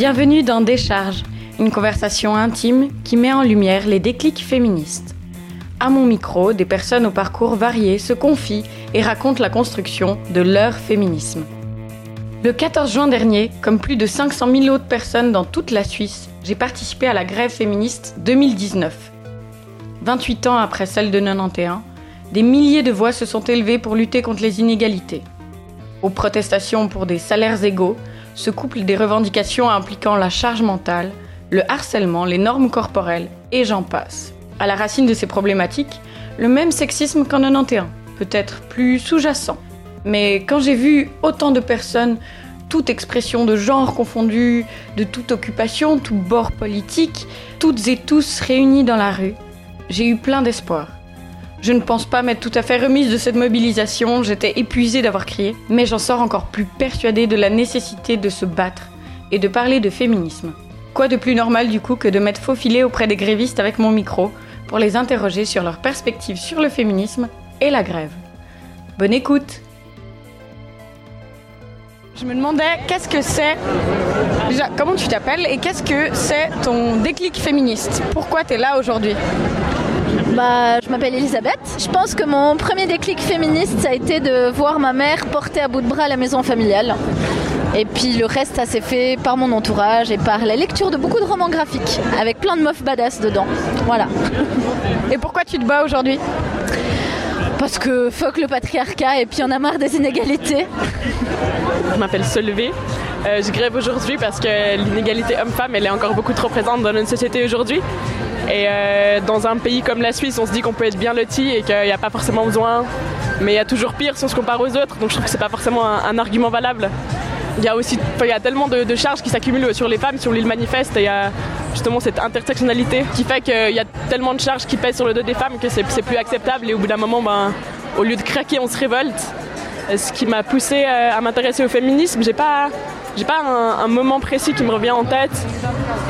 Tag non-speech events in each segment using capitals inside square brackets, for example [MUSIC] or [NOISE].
Bienvenue dans Décharge, une conversation intime qui met en lumière les déclics féministes. À mon micro, des personnes au parcours varié se confient et racontent la construction de leur féminisme. Le 14 juin dernier, comme plus de 500 000 autres personnes dans toute la Suisse, j'ai participé à la grève féministe 2019. 28 ans après celle de 91, des milliers de voix se sont élevées pour lutter contre les inégalités. Aux protestations pour des salaires égaux, se couplent des revendications impliquant la charge mentale, le harcèlement, les normes corporelles, et j'en passe. À la racine de ces problématiques, le même sexisme qu'en 91, peut-être plus sous-jacent. Mais quand j'ai vu autant de personnes, toute expression de genre confondue, de toute occupation, tout bord politique, toutes et tous réunis dans la rue, j'ai eu plein d'espoir. Je ne pense pas m'être tout à fait remise de cette mobilisation, j'étais épuisée d'avoir crié, mais j'en sors encore plus persuadée de la nécessité de se battre et de parler de féminisme. Quoi de plus normal du coup que de m'être faufilée auprès des grévistes avec mon micro pour les interroger sur leurs perspectives sur le féminisme et la grève? Bonne écoute! Je me demandais qu'est-ce que c'est? Déjà, comment tu t'appelles et qu'est-ce que c'est ton déclic féministe? Pourquoi tu es là aujourd'hui? Bah, je m'appelle Elisabeth. Je pense que mon premier déclic féministe, ça a été de voir ma mère porter à bout de bras la maison familiale. Et puis le reste, ça s'est fait par mon entourage et par la lecture de beaucoup de romans graphiques, avec plein de meufs badass dedans. Voilà. Et pourquoi tu te bats aujourd'hui? Parce que fuck le patriarcat et puis on a marre des inégalités. Je m'appelle Solvay. Euh, je grève aujourd'hui parce que l'inégalité homme-femme, elle est encore beaucoup trop présente dans notre société aujourd'hui. Et euh, dans un pays comme la Suisse, on se dit qu'on peut être bien loti et qu'il n'y a pas forcément besoin. Mais il y a toujours pire si on se compare aux autres. Donc je trouve que c'est pas forcément un, argument valable. Il y a aussi il y a tellement de, charges qui s'accumulent sur les femmes si on lit le manifeste. Et il y a justement cette intersectionnalité qui fait qu'il y a tellement de charges qui pèsent sur le dos des femmes que c'est plus acceptable. Et au bout d'un moment, ben, au lieu de craquer, on se révolte. Ce qui m'a poussé euh, à m'intéresser au féminisme, j'ai pas j'ai pas un, moment précis qui me revient en tête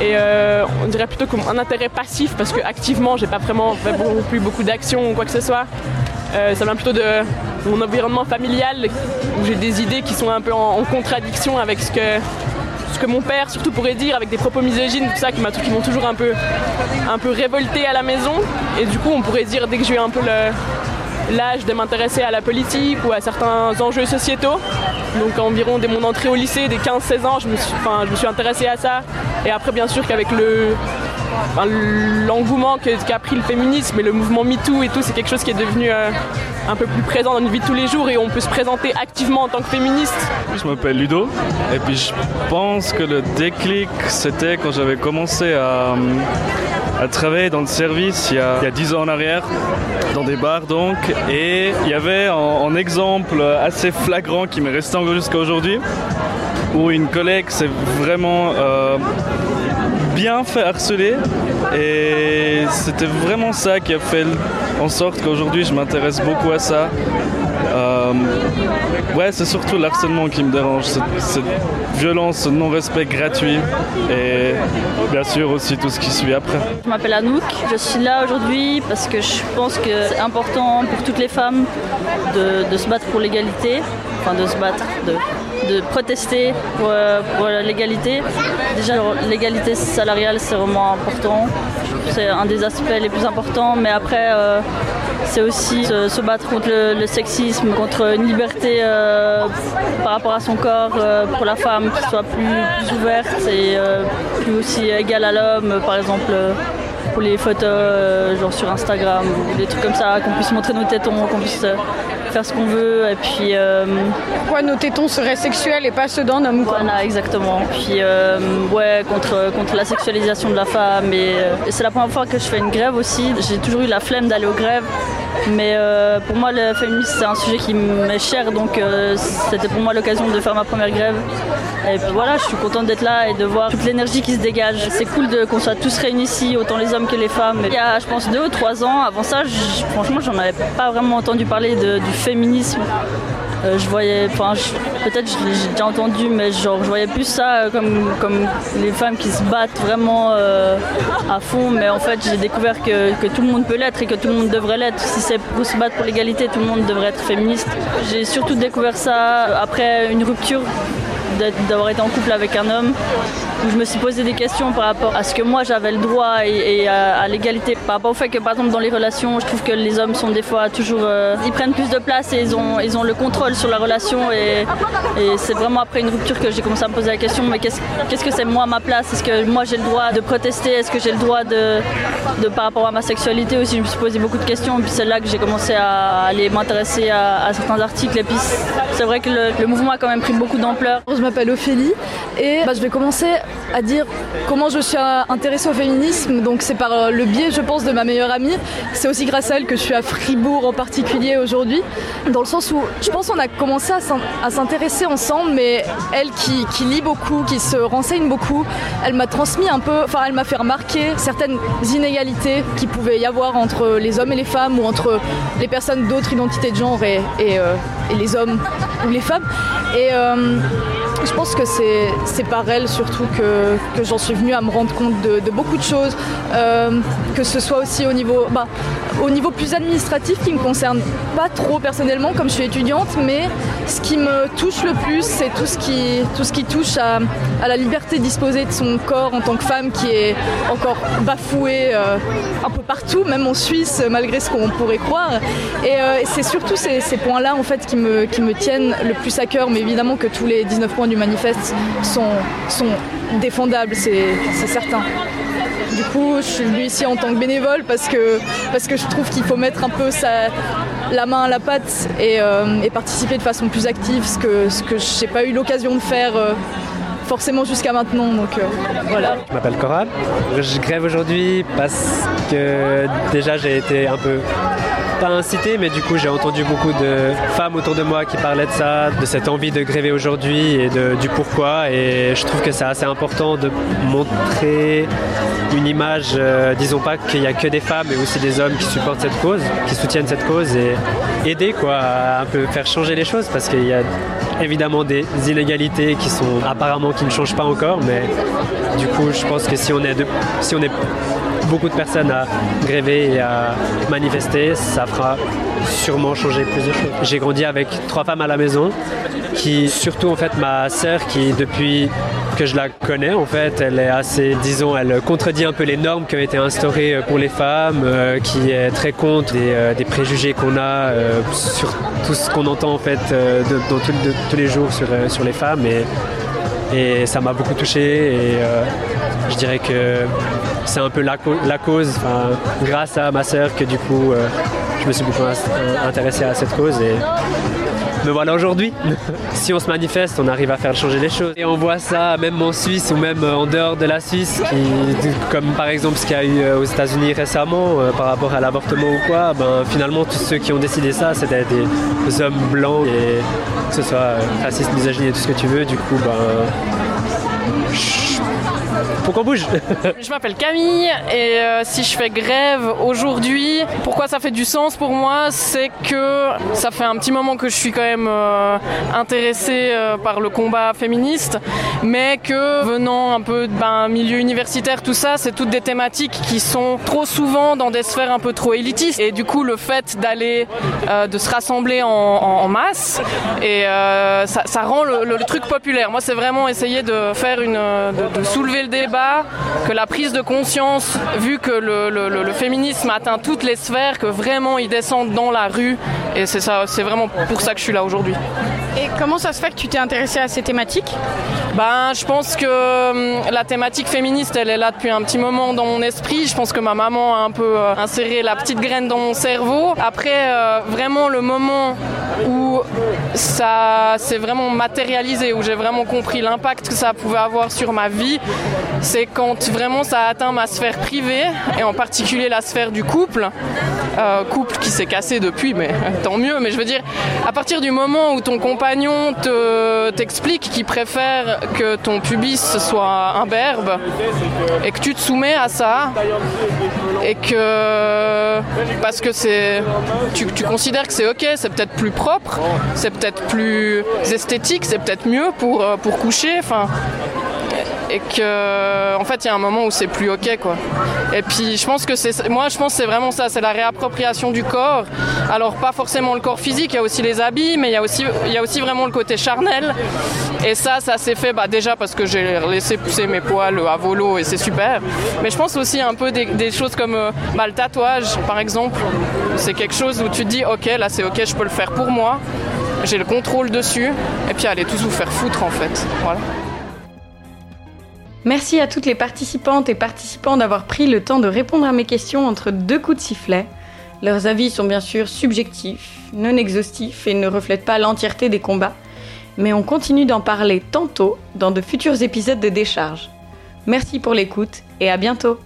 et euh, on dirait plutôt comme un intérêt passif parce que activement j'ai pas vraiment fait plus beaucoup d'actions ou quoi que ce soit. Euh, ça vient plutôt de mon environnement familial où j'ai des idées qui sont un peu en, contradiction avec ce que, ce que mon père surtout pourrait dire avec des propos misogynes, tout ça qui m'ont toujours un peu, un peu révolté à la maison. Et du coup on pourrait dire dès que j'ai un peu l'âge de m'intéresser à la politique ou à certains enjeux sociétaux. Donc environ dès mon entrée au lycée, des 15-16 ans, je me, suis, enfin, je me suis intéressée à ça. Et après bien sûr qu'avec le, l'engouement qu'a pris le féminisme et le mouvement MeToo et tout, c'est quelque chose qui est devenu euh, un peu plus présent dans notre vie de tous les jours et on peut se présenter activement en tant que féministe. Je m'appelle Ludo et puis je pense que le déclic c'était quand j'avais commencé à, à, travailler dans le service il y, a, il y a 10 ans en arrière, dans des bars donc, et il y avait un, exemple assez flagrant qui m'est resté jusqu'à aujourd'hui où une collègue s'est vraiment euh, bien fait harceler et c'était vraiment ça qui a fait en sorte qu'aujourd'hui je m'intéresse beaucoup à ça. Euh, ouais, c'est surtout l'harcèlement qui me dérange, cette, violence, ce non-respect gratuit et bien sûr aussi tout ce qui suit après. Je m'appelle Anouk, je suis là aujourd'hui parce que je pense que c'est important pour toutes les femmes de, de se battre pour l'égalité, enfin de se battre, de de protester pour, euh, l'égalité. Déjà, l'égalité salariale, c'est vraiment important. C'est un des aspects les plus importants, mais après, euh, c'est aussi se, battre contre le, sexisme, contre une liberté euh, par rapport à son corps pour la femme qui soit plus, plus ouverte et plus aussi égale à l'homme, par exemple pour les photos genre sur Instagram ou des trucs comme ça, qu'on puisse montrer nos tétons, qu'on puisse faire ce qu'on veut. Et puis. Euh, Pourquoi nos tétons seraient sexuels et pas ceux d'un homme Voilà, exactement. Puis, euh, ouais, contre, contre la sexualisation de la femme. Euh, et, c'est la première fois que je fais une grève aussi. J'ai toujours eu la flemme d'aller aux grèves. Mais pour moi, le féminisme, c'est un sujet qui m'est cher. Donc, c'était pour moi l'occasion de faire ma première grève. Et puis voilà, je suis contente d'être là et de voir toute l'énergie qui se dégage. C'est cool qu'on soit tous réunis ici, autant les hommes que les femmes. Il y a, je pense, deux ou trois ans, avant ça, franchement, j'en avais pas vraiment entendu parler du féminisme. Euh, je voyais, enfin, peut-être j'ai déjà entendu, mais genre, je voyais plus ça euh, comme, comme les femmes qui se battent vraiment euh, à fond. Mais en fait, j'ai découvert que, que, tout le monde peut l'être et que tout le monde devrait l'être. Si c'est pour se battre pour l'égalité, tout le monde devrait être féministe. J'ai surtout découvert ça après une rupture d'avoir été en couple avec un homme où je me suis posé des questions par rapport à ce que moi j'avais le droit et, à, l'égalité, par rapport au fait que par exemple dans les relations, je trouve que les hommes sont des fois toujours, euh, ils prennent plus de place et ils ont, ils ont le contrôle sur la relation et, c'est vraiment après une rupture que j'ai commencé à me poser la question, mais qu'est-ce que c'est moi ma place? Est-ce que moi j'ai le droit de protester? Est-ce que j'ai le droit de, par rapport à ma sexualité aussi? Je me suis posé beaucoup de questions et puis c'est là que j'ai commencé à aller m'intéresser à, certains articles et puis c'est vrai que le, le mouvement a quand même pris beaucoup d'ampleur. Je m'appelle Ophélie et bah, je vais commencer à dire comment je suis intéressée au féminisme. Donc c'est par euh, le biais, je pense, de ma meilleure amie. C'est aussi grâce à elle que je suis à Fribourg en particulier aujourd'hui. Dans le sens où je pense qu'on a commencé à s'intéresser ensemble, mais elle qui, lit beaucoup, qui se renseigne beaucoup, elle m'a transmis un peu, enfin elle m'a fait remarquer certaines inégalités qui pouvaient y avoir entre les hommes et les femmes ou entre les personnes d'autres identités de genre et, euh, les hommes ou les femmes. Et euh, je pense que c'est par elle surtout que, j'en suis venue à me rendre compte de, beaucoup de choses, euh, que ce soit aussi au niveau, bah, au niveau plus administratif qui me concerne pas trop personnellement comme je suis étudiante, mais ce qui me touche le plus, c'est tout, ce qui, tout ce qui touche à, la liberté de disposer de son corps en tant que femme qui est encore bafouée euh, un peu partout, même en Suisse, malgré ce qu'on pourrait croire. Et, euh, c'est surtout ces, points-là en fait qui me, qui me tiennent le plus à cœur, mais évidemment que tous les 19 points du manifeste sont, sont défendables, c'est certain. Du coup, je suis venue ici en tant que bénévole parce que, parce que je trouve qu'il faut mettre un peu la main à la pâte euh, et, participer de façon plus active, ce que, ce que je n'ai pas eu l'occasion de faire euh, forcément jusqu'à maintenant. Donc euh, voilà. Je m'appelle Coral. Je grève aujourd'hui parce que déjà j'ai été un peu pas incité, mais du coup j'ai entendu beaucoup de femmes autour de moi qui parlaient de ça, de cette envie de gréver aujourd'hui et de, du pourquoi. Et je trouve que c'est assez important de montrer une image, euh, disons pas qu'il n'y a que des femmes, mais aussi des hommes qui supportent cette cause, qui soutiennent cette cause et aider quoi, à un peu faire changer les choses parce qu'il y a évidemment des inégalités qui sont apparemment qui ne changent pas encore, mais du coup je pense que si on est, de, si on est beaucoup de personnes à gréver et à manifester, ça fera sûrement changer plusieurs choses. J'ai grandi avec trois femmes à la maison, qui surtout en fait ma sœur qui depuis que je la connais en fait, elle est assez, disons, elle contredit un peu les normes qui ont été instaurées pour les femmes, euh, qui est très contre des, euh, préjugés qu'on a euh, sur tout ce qu'on entend en fait dans tous les jours sur, sur les femmes et ça m'a beaucoup touché et je dirais que c'est un peu la, cause, grâce à ma sœur, que du coup, euh, je me suis beaucoup intéressé à cette cause. Me voilà aujourd'hui. si on se manifeste, on arrive à faire changer les choses. Et on voit ça même en Suisse ou même en dehors de la Suisse, comme par exemple ce qu'il y a eu euh, aux États-Unis récemment euh, par rapport à l'avortement ou quoi. Ben, finalement, tous ceux qui ont décidé ça, c'était des hommes blancs, et que ce soit raciste, misogyne et tout ce que tu veux. Du coup, ben, faut qu'on bouge. je m'appelle Camille et euh, si je fais grève aujourd'hui, pourquoi ça fait du sens pour moi C'est que ça fait un petit moment que je suis quand même euh, intéressée euh, par le combat féministe, mais que venant un peu d'un milieu universitaire, tout ça, c'est toutes des thématiques qui sont trop souvent dans des sphères un peu trop élitistes. Et du coup, le fait d'aller, de se rassembler en, masse, et ça, rend le, truc populaire. Moi, c'est vraiment essayer de faire une, de soulever le débat, que la prise de conscience, vu que le, féminisme atteint toutes les sphères, que vraiment ils descendent dans la rue. Et c'est c'est vraiment pour ça que je suis là aujourd'hui. Et comment ça se fait que tu t'es intéressée à ces thématiques? Ben, je pense que hum, la thématique féministe, elle est là depuis un petit moment dans mon esprit. Je pense que ma maman a un peu euh, inséré la petite graine dans mon cerveau. Après, euh, vraiment le moment où ça s'est vraiment matérialisé, où j'ai vraiment compris l'impact que ça pouvait avoir sur ma vie, c'est quand vraiment ça a atteint ma sphère privée, et en particulier la sphère du couple. Euh, couple qui s'est cassé depuis, mais [LAUGHS] tant mieux. Mais je veux dire, à partir du moment où ton compagnon t'explique qu'il préfère que ton pubis soit imberbe et que tu te soumets à ça et que parce que c'est tu, considères que c'est ok, c'est peut-être plus propre, c'est peut-être plus esthétique, c'est peut-être mieux pour, euh, pour coucher, enfin et que en fait il y a un moment où c'est plus ok quoi. Et puis je pense que c'est moi je pense c'est vraiment ça, c'est la réappropriation du corps Alors pas forcément le corps physique, il y a aussi les habits, mais il y a aussi, vraiment le côté charnel. Et ça, ça s'est fait bah, déjà parce que j'ai laissé pousser mes poils à volo et c'est super. Mais je pense aussi un peu des, choses comme euh, bah, le tatouage, par exemple. C'est quelque chose où tu te dis, ok, là c'est ok, je peux le faire pour moi. J'ai le contrôle dessus. Et puis allez tous vous faire foutre en fait. Voilà. Merci à toutes les participantes et participants d'avoir pris le temps de répondre à mes questions entre deux coups de sifflet. Leurs avis sont bien sûr subjectifs, non exhaustifs et ne reflètent pas l'entièreté des combats, mais on continue d'en parler tantôt dans de futurs épisodes de Décharge. Merci pour l'écoute et à bientôt